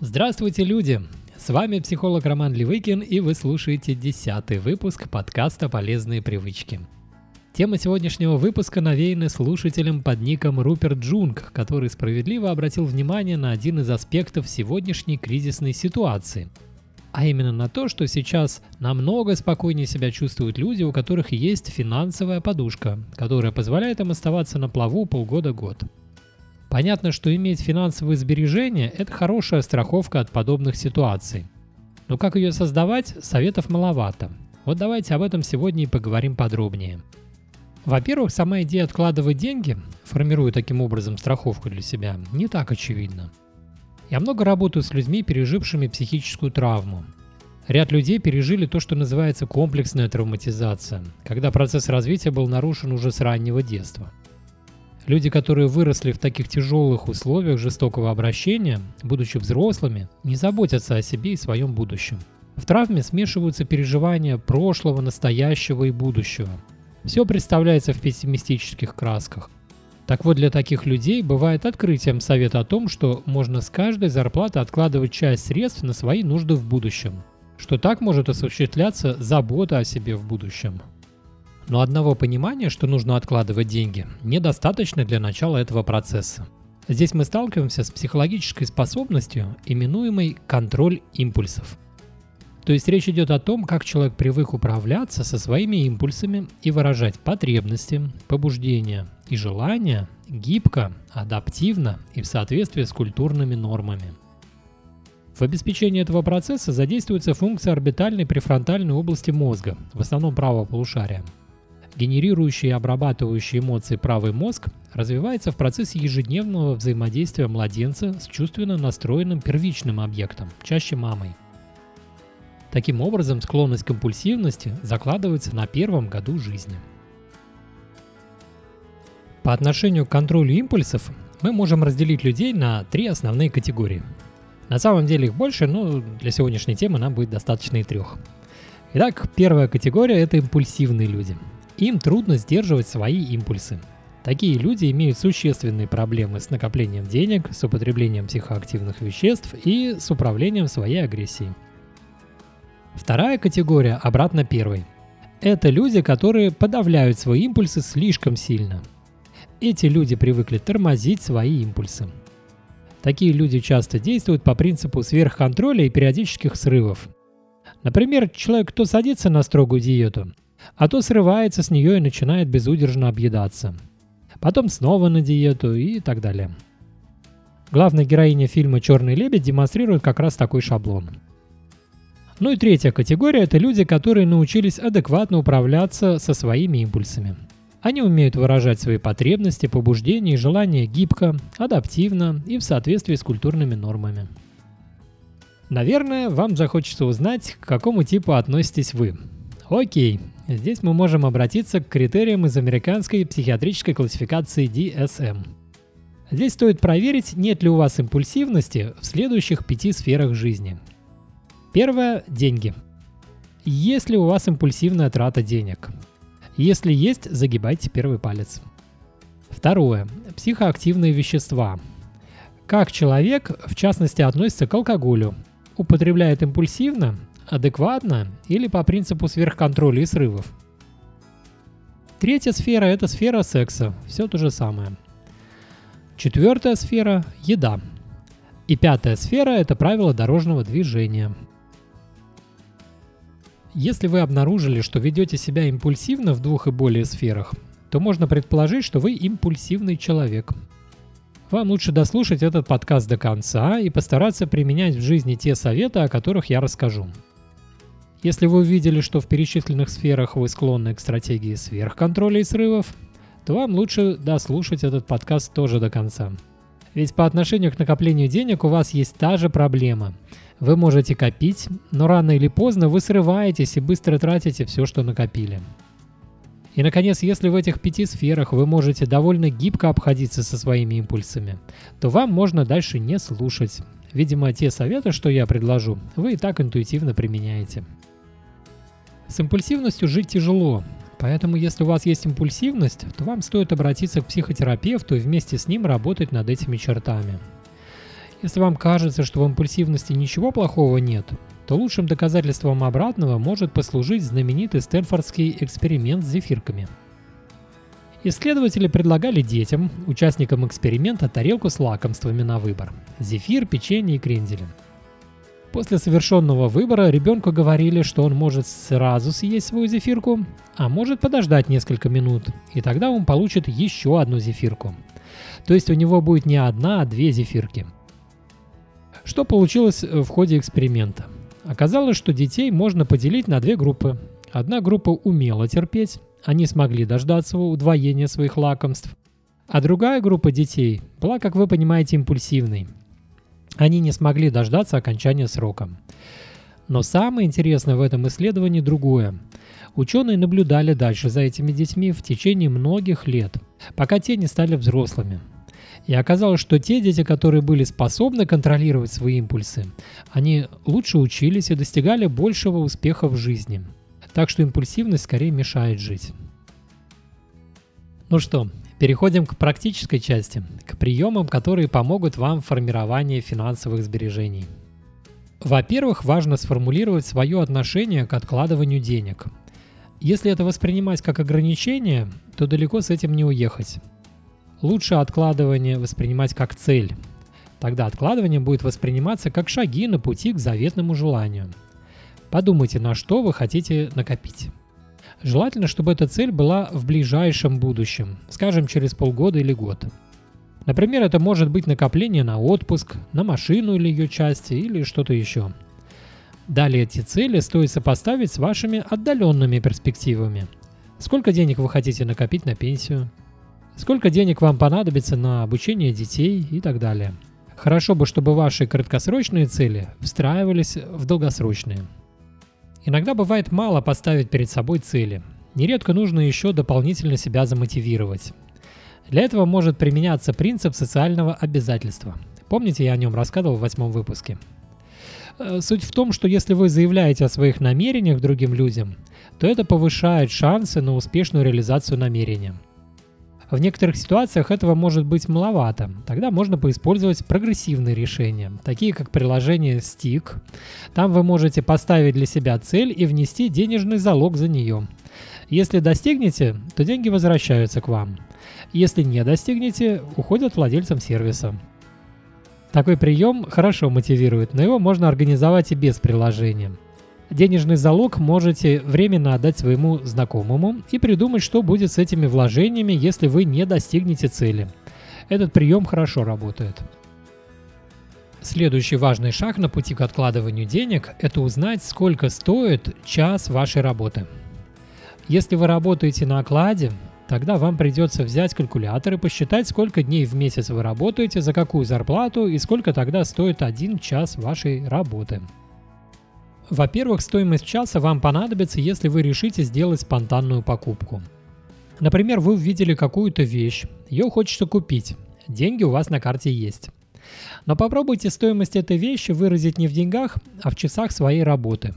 Здравствуйте, люди! С вами психолог Роман Левыкин, и вы слушаете десятый выпуск подкаста «Полезные привычки». Тема сегодняшнего выпуска навеяна слушателем под ником Руперт Джунг, который справедливо обратил внимание на один из аспектов сегодняшней кризисной ситуации. А именно на то, что сейчас намного спокойнее себя чувствуют люди, у которых есть финансовая подушка, которая позволяет им оставаться на плаву полгода-год. Понятно, что иметь финансовые сбережения – это хорошая страховка от подобных ситуаций. Но как ее создавать, советов маловато. Вот давайте об этом сегодня и поговорим подробнее. Во-первых, сама идея откладывать деньги, формируя таким образом страховку для себя, не так очевидна. Я много работаю с людьми, пережившими психическую травму. Ряд людей пережили то, что называется комплексная травматизация, когда процесс развития был нарушен уже с раннего детства. Люди, которые выросли в таких тяжелых условиях жестокого обращения, будучи взрослыми, не заботятся о себе и своем будущем. В травме смешиваются переживания прошлого, настоящего и будущего – все представляется в пессимистических красках. Так вот, для таких людей бывает открытием совет о том, что можно с каждой зарплаты откладывать часть средств на свои нужды в будущем, что так может осуществляться забота о себе в будущем. Но одного понимания, что нужно откладывать деньги, недостаточно для начала этого процесса. Здесь мы сталкиваемся с психологической способностью, именуемой контроль импульсов – то есть речь идет о том, как человек привык управляться со своими импульсами и выражать потребности, побуждения и желания гибко, адаптивно и в соответствии с культурными нормами. В обеспечении этого процесса задействуется функция орбитальной префронтальной области мозга, в основном правого полушария. Генерирующий и обрабатывающий эмоции правый мозг развивается в процессе ежедневного взаимодействия младенца с чувственно настроенным первичным объектом, чаще мамой – Таким образом, склонность к компульсивности закладывается на первом году жизни. По отношению к контролю импульсов мы можем разделить людей на три основные категории. На самом деле их больше, но для сегодняшней темы нам будет достаточно и трех. Итак, первая категория – это импульсивные люди. Им трудно сдерживать свои импульсы. Такие люди имеют существенные проблемы с накоплением денег, с употреблением психоактивных веществ и с управлением своей агрессией – Вторая категория обратно первой. Это люди, которые подавляют свои импульсы слишком сильно. Эти люди привыкли тормозить свои импульсы. Такие люди часто действуют по принципу сверхконтроля и периодических срывов. Например, человек то садится на строгую диету, а то срывается с нее и начинает безудержно объедаться. Потом снова на диету и так далее. Главная героиня фильма «Черный лебедь» демонстрирует как раз такой шаблон – ну и третья категория – это люди, которые научились адекватно управляться со своими импульсами. Они умеют выражать свои потребности, побуждения и желания гибко, адаптивно и в соответствии с культурными нормами. Наверное, вам захочется узнать, к какому типу относитесь вы. Окей, здесь мы можем обратиться к критериям из американской психиатрической классификации DSM. Здесь стоит проверить, нет ли у вас импульсивности в следующих пяти сферах жизни – Первое – деньги. Есть ли у вас импульсивная трата денег? Если есть, загибайте первый палец. Второе – психоактивные вещества. Как человек, в частности, относится к алкоголю? Употребляет импульсивно, адекватно или по принципу сверхконтроля и срывов? Третья сфера – это сфера секса. Все то же самое. Четвертая сфера – еда. И пятая сфера – это правила дорожного движения – если вы обнаружили, что ведете себя импульсивно в двух и более сферах, то можно предположить, что вы импульсивный человек. Вам лучше дослушать этот подкаст до конца и постараться применять в жизни те советы, о которых я расскажу. Если вы увидели, что в перечисленных сферах вы склонны к стратегии сверхконтроля и срывов, то вам лучше дослушать этот подкаст тоже до конца. Ведь по отношению к накоплению денег у вас есть та же проблема – вы можете копить, но рано или поздно вы срываетесь и быстро тратите все, что накопили. И, наконец, если в этих пяти сферах вы можете довольно гибко обходиться со своими импульсами, то вам можно дальше не слушать. Видимо, те советы, что я предложу, вы и так интуитивно применяете. С импульсивностью жить тяжело, поэтому если у вас есть импульсивность, то вам стоит обратиться к психотерапевту и вместе с ним работать над этими чертами – Если вам кажется, что в импульсивности ничего плохого нет, то лучшим доказательством обратного может послужить знаменитый Стэнфордский эксперимент с зефирками. Исследователи предлагали детям, участникам эксперимента, тарелку с лакомствами на выбор – зефир, печенье и крендель. После совершенного выбора ребенку говорили, что он может сразу съесть свою зефирку, а может подождать несколько минут, и тогда он получит еще одну зефирку. То есть у него будет не одна, а две зефирки. Что получилось в ходе эксперимента? Оказалось, что детей можно поделить на две группы. Одна группа умела терпеть, они смогли дождаться удвоения своих лакомств, а другая группа детей была, как вы понимаете, импульсивной. Они не смогли дождаться окончания срока. Но самое интересное в этом исследовании другое. Ученые наблюдали дальше за этими детьми в течение многих лет, пока те не стали взрослыми. И оказалось, что те дети, которые были способны контролировать свои импульсы, они лучше учились и достигали большего успеха в жизни. Так что импульсивность скорее мешает жить. Ну что, переходим к практической части, к приемам, которые помогут вам в формировании финансовых сбережений. Во-первых, важно сформулировать свое отношение к откладыванию денег. Если это воспринимать как ограничение, то далеко с этим не уехать. Лучше откладывание воспринимать как цель. Тогда откладывание будет восприниматься как шаги на пути к заветному желанию. Подумайте, на что вы хотите накопить. Желательно, чтобы эта цель была в ближайшем будущем, скажем, через полгода или год. Например, это может быть накопление на отпуск, на машину или ее части, или что-то еще. Далее эти цели стоит сопоставить с вашими отдаленными перспективами. Сколько денег вы хотите накопить на пенсию? сколько денег вам понадобится на обучение детей и так далее. Хорошо бы, чтобы ваши краткосрочные цели встраивались в долгосрочные. Иногда бывает мало поставить перед собой цели. Нередко нужно еще дополнительно себя замотивировать. Для этого может применяться принцип социального обязательства. Помните, я о нем рассказывал в восьмом выпуске. Э, суть в том, что если вы заявляете о своих намерениях другим людям, то это повышает шансы на успешную реализацию намерения – в некоторых ситуациях этого может быть маловато. Тогда можно поиспользовать прогрессивные решения, такие как приложение Stick. Там вы можете поставить для себя цель и внести денежный залог за нее. Если достигнете, то деньги возвращаются к вам. Если не достигнете, уходят владельцам сервиса. Такой прием хорошо мотивирует, но его можно организовать и без приложения. Денежный залог можете временно отдать своему знакомому и придумать, что будет с этими вложениями, если вы не достигнете цели. Этот прием хорошо работает. Следующий важный шаг на пути к откладыванию денег – это узнать, сколько стоит час вашей работы. Если вы работаете на окладе, тогда вам придется взять калькулятор и посчитать, сколько дней в месяц вы работаете, за какую зарплату и сколько тогда стоит один час вашей работы. Во-первых, стоимость часа вам понадобится, если вы решите сделать спонтанную покупку. Например, вы увидели какую-то вещь, ее хочется купить, деньги у вас на карте есть. Но попробуйте стоимость этой вещи выразить не в деньгах, а в часах своей работы.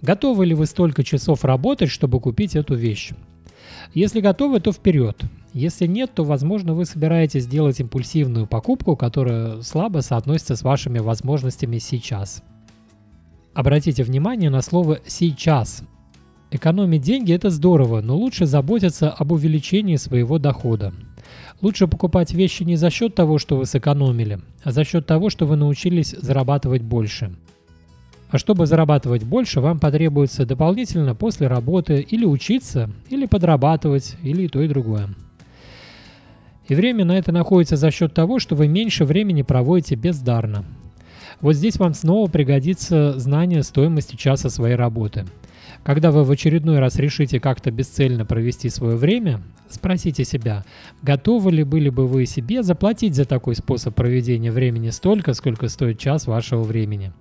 Готовы ли вы столько часов работать, чтобы купить эту вещь? Если готовы, то вперед. Если нет, то, возможно, вы собираетесь сделать импульсивную покупку, которая слабо соотносится с вашими возможностями сейчас. Обратите внимание на слово «сейчас». Экономить деньги – это здорово, но лучше заботиться об увеличении своего дохода. Лучше покупать вещи не за счет того, что вы сэкономили, а за счет того, что вы научились зарабатывать больше. А чтобы зарабатывать больше, вам потребуется дополнительно после работы или учиться, или подрабатывать, или то и другое. И время на это находится за счет того, что вы меньше времени проводите бездарно – вот здесь вам снова пригодится знание стоимости часа своей работы. Когда вы в очередной раз решите как-то бесцельно провести свое время, спросите себя, готовы ли были бы вы себе заплатить за такой способ проведения времени столько, сколько стоит час вашего времени.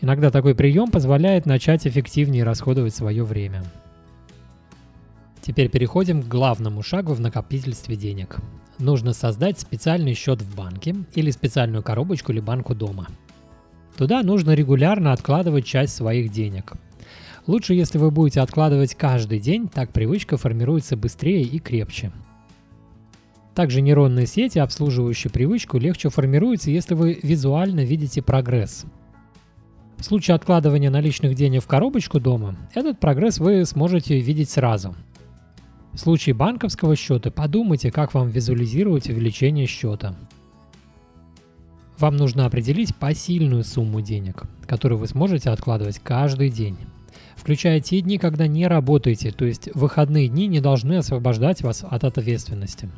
Иногда такой прием позволяет начать эффективнее расходовать свое время. Теперь переходим к главному шагу в накопительстве денег нужно создать специальный счет в банке или специальную коробочку или банку дома. Туда нужно регулярно откладывать часть своих денег. Лучше, если вы будете откладывать каждый день, так привычка формируется быстрее и крепче. Также нейронные сети, обслуживающие привычку, легче формируются, если вы визуально видите прогресс. В случае откладывания наличных денег в коробочку дома, этот прогресс вы сможете видеть сразу. В случае банковского счета подумайте, как вам визуализировать увеличение счета. Вам нужно определить посильную сумму денег, которую вы сможете откладывать каждый день включая те дни, когда не работаете, то есть выходные дни не должны освобождать вас от ответственности.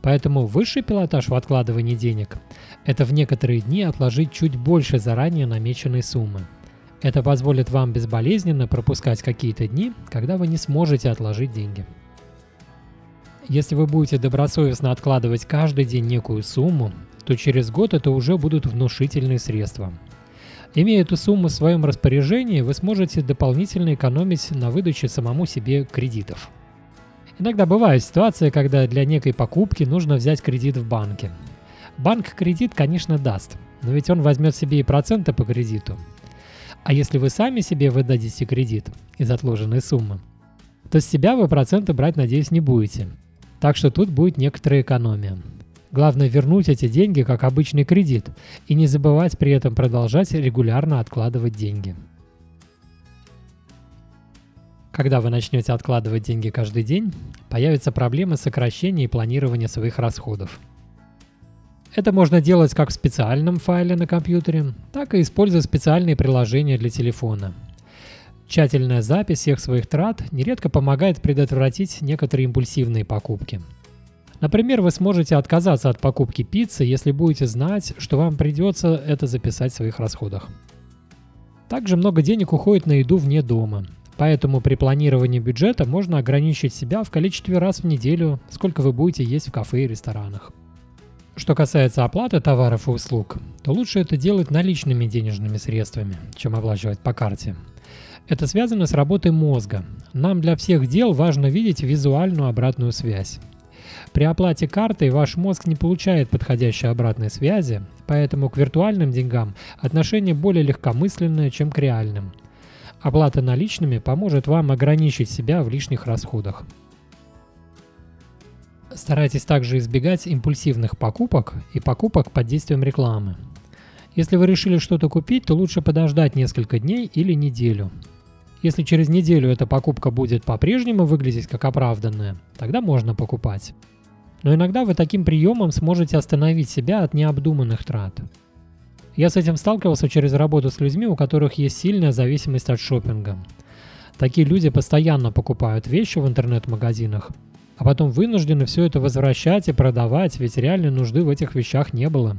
Поэтому высший пилотаж в откладывании денег – это в некоторые дни отложить чуть больше заранее намеченной суммы. Это позволит вам безболезненно пропускать какие-то дни, когда вы не сможете отложить деньги. Если вы будете добросовестно откладывать каждый день некую сумму, то через год это уже будут внушительные средства – Имея эту сумму в своем распоряжении, вы сможете дополнительно экономить на выдаче самому себе кредитов. Иногда бывает ситуация, когда для некой покупки нужно взять кредит в банке. Банк кредит, конечно, даст, но ведь он возьмет себе и проценты по кредиту. А если вы сами себе выдадите кредит из отложенной суммы, то с себя вы проценты брать, надеюсь, не будете. Так что тут будет некоторая экономия. Главное вернуть эти деньги как обычный кредит и не забывать при этом продолжать регулярно откладывать деньги. Когда вы начнете откладывать деньги каждый день, появится проблема сокращения и планирования своих расходов. Это можно делать как в специальном файле на компьютере, так и используя специальные приложения для телефона. Тщательная запись всех своих трат нередко помогает предотвратить некоторые импульсивные покупки – Например, вы сможете отказаться от покупки пиццы, если будете знать, что вам придется это записать в своих расходах. Также много денег уходит на еду вне дома. Поэтому при планировании бюджета можно ограничить себя в количестве раз в неделю, сколько вы будете есть в кафе и ресторанах. Что касается оплаты товаров и услуг, то лучше это делать наличными денежными средствами, чем оплачивать по карте. Это связано с работой мозга. Нам для всех дел важно видеть визуальную обратную связь. При оплате картой ваш мозг не получает подходящей обратной связи, поэтому к виртуальным деньгам отношение более легкомысленное, чем к реальным. Оплата наличными поможет вам ограничить себя в лишних расходах. Старайтесь также избегать импульсивных покупок и покупок под действием рекламы. Если вы решили что-то купить, то лучше подождать несколько дней или неделю. Если через неделю эта покупка будет по-прежнему выглядеть как оправданная, тогда можно покупать. Но иногда вы таким приемом сможете остановить себя от необдуманных трат. Я с этим сталкивался через работу с людьми, у которых есть сильная зависимость от шопинга. Такие люди постоянно покупают вещи в интернет-магазинах, а потом вынуждены все это возвращать и продавать, ведь реальной нужды в этих вещах не было.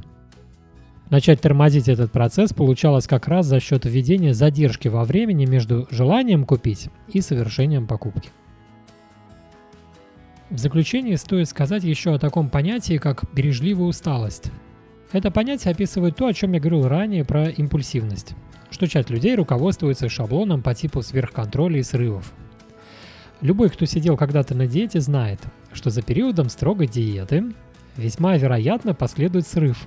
Начать тормозить этот процесс получалось как раз за счет введения задержки во времени между желанием купить и совершением покупки. В заключение стоит сказать еще о таком понятии, как бережливая усталость. Это понятие описывает то, о чем я говорил ранее про импульсивность, что часть людей руководствуется шаблоном по типу сверхконтроля и срывов. Любой, кто сидел когда-то на диете, знает, что за периодом строгой диеты весьма вероятно последует срыв,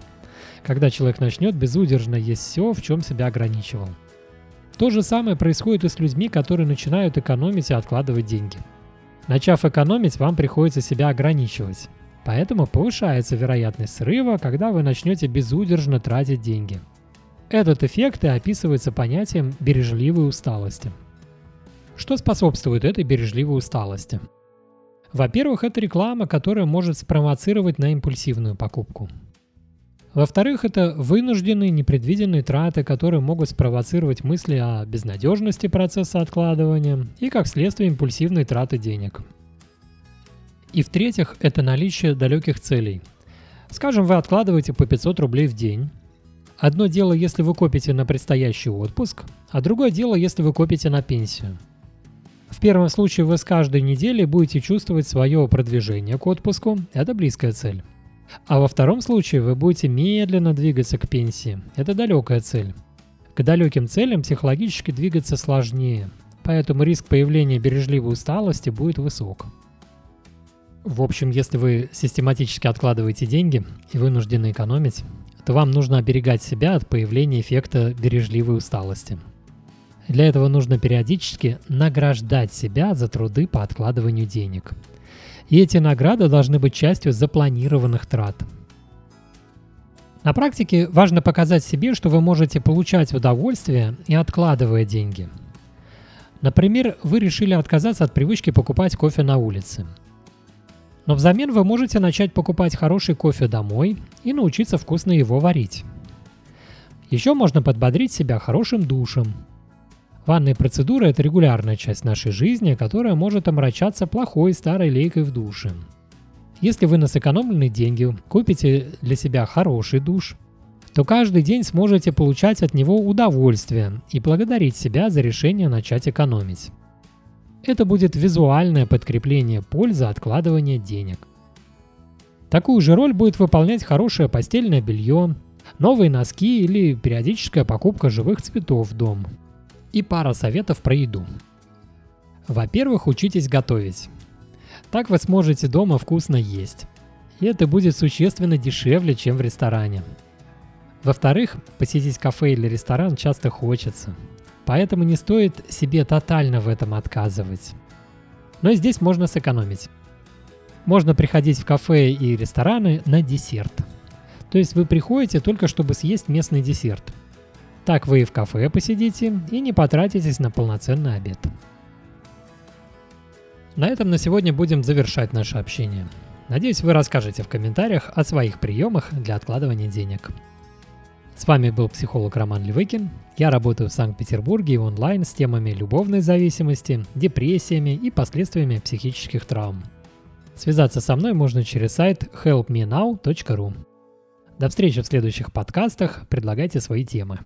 когда человек начнет безудержно есть все, в чем себя ограничивал. То же самое происходит и с людьми, которые начинают экономить и откладывать деньги – Начав экономить, вам приходится себя ограничивать. Поэтому повышается вероятность срыва, когда вы начнете безудержно тратить деньги. Этот эффект и описывается понятием бережливой усталости. Что способствует этой бережливой усталости? Во-первых, это реклама, которая может спровоцировать на импульсивную покупку. Во-вторых, это вынужденные непредвиденные траты, которые могут спровоцировать мысли о безнадежности процесса откладывания и, как следствие, импульсивной траты денег. И в-третьих, это наличие далеких целей. Скажем, вы откладываете по 500 рублей в день. Одно дело, если вы копите на предстоящий отпуск, а другое дело, если вы копите на пенсию. В первом случае вы с каждой недели будете чувствовать свое продвижение к отпуску, это близкая цель. А во втором случае вы будете медленно двигаться к пенсии. Это далекая цель. К далеким целям психологически двигаться сложнее, поэтому риск появления бережливой усталости будет высок. В общем, если вы систематически откладываете деньги и вынуждены экономить, то вам нужно оберегать себя от появления эффекта бережливой усталости. Для этого нужно периодически награждать себя за труды по откладыванию денег – И эти награды должны быть частью запланированных трат. На практике важно показать себе, что вы можете получать удовольствие и откладывая деньги. Например, вы решили отказаться от привычки покупать кофе на улице. Но взамен вы можете начать покупать хороший кофе домой и научиться вкусно его варить. Еще можно подбодрить себя хорошим душем. Ванные процедуры – это регулярная часть нашей жизни, которая может омрачаться плохой старой лейкой в душе – если вы на сэкономленные деньги купите для себя хороший душ, то каждый день сможете получать от него удовольствие и благодарить себя за решение начать экономить. Это будет визуальное подкрепление пользы откладывания денег. Такую же роль будет выполнять хорошее постельное белье, новые носки или периодическая покупка живых цветов в дом. И пара советов про еду. Во-первых, учитесь готовить. Так вы сможете дома вкусно есть. И это будет существенно дешевле, чем в ресторане. Во-вторых, посетить кафе или ресторан часто хочется. Поэтому не стоит себе тотально в этом отказывать. Но и здесь можно сэкономить. Можно приходить в кафе и рестораны на десерт. То есть вы приходите только чтобы съесть местный десерт. Так вы и в кафе посидите и не потратитесь на полноценный обед. На этом на сегодня будем завершать наше общение. Надеюсь, вы расскажете в комментариях о своих приемах для откладывания денег. С вами был психолог Роман Левыкин. Я работаю в Санкт-Петербурге и онлайн с темами любовной зависимости, депрессиями и последствиями психических травм. Связаться со мной можно через сайт helpmenow.ru. До встречи в следующих подкастах. Предлагайте свои темы.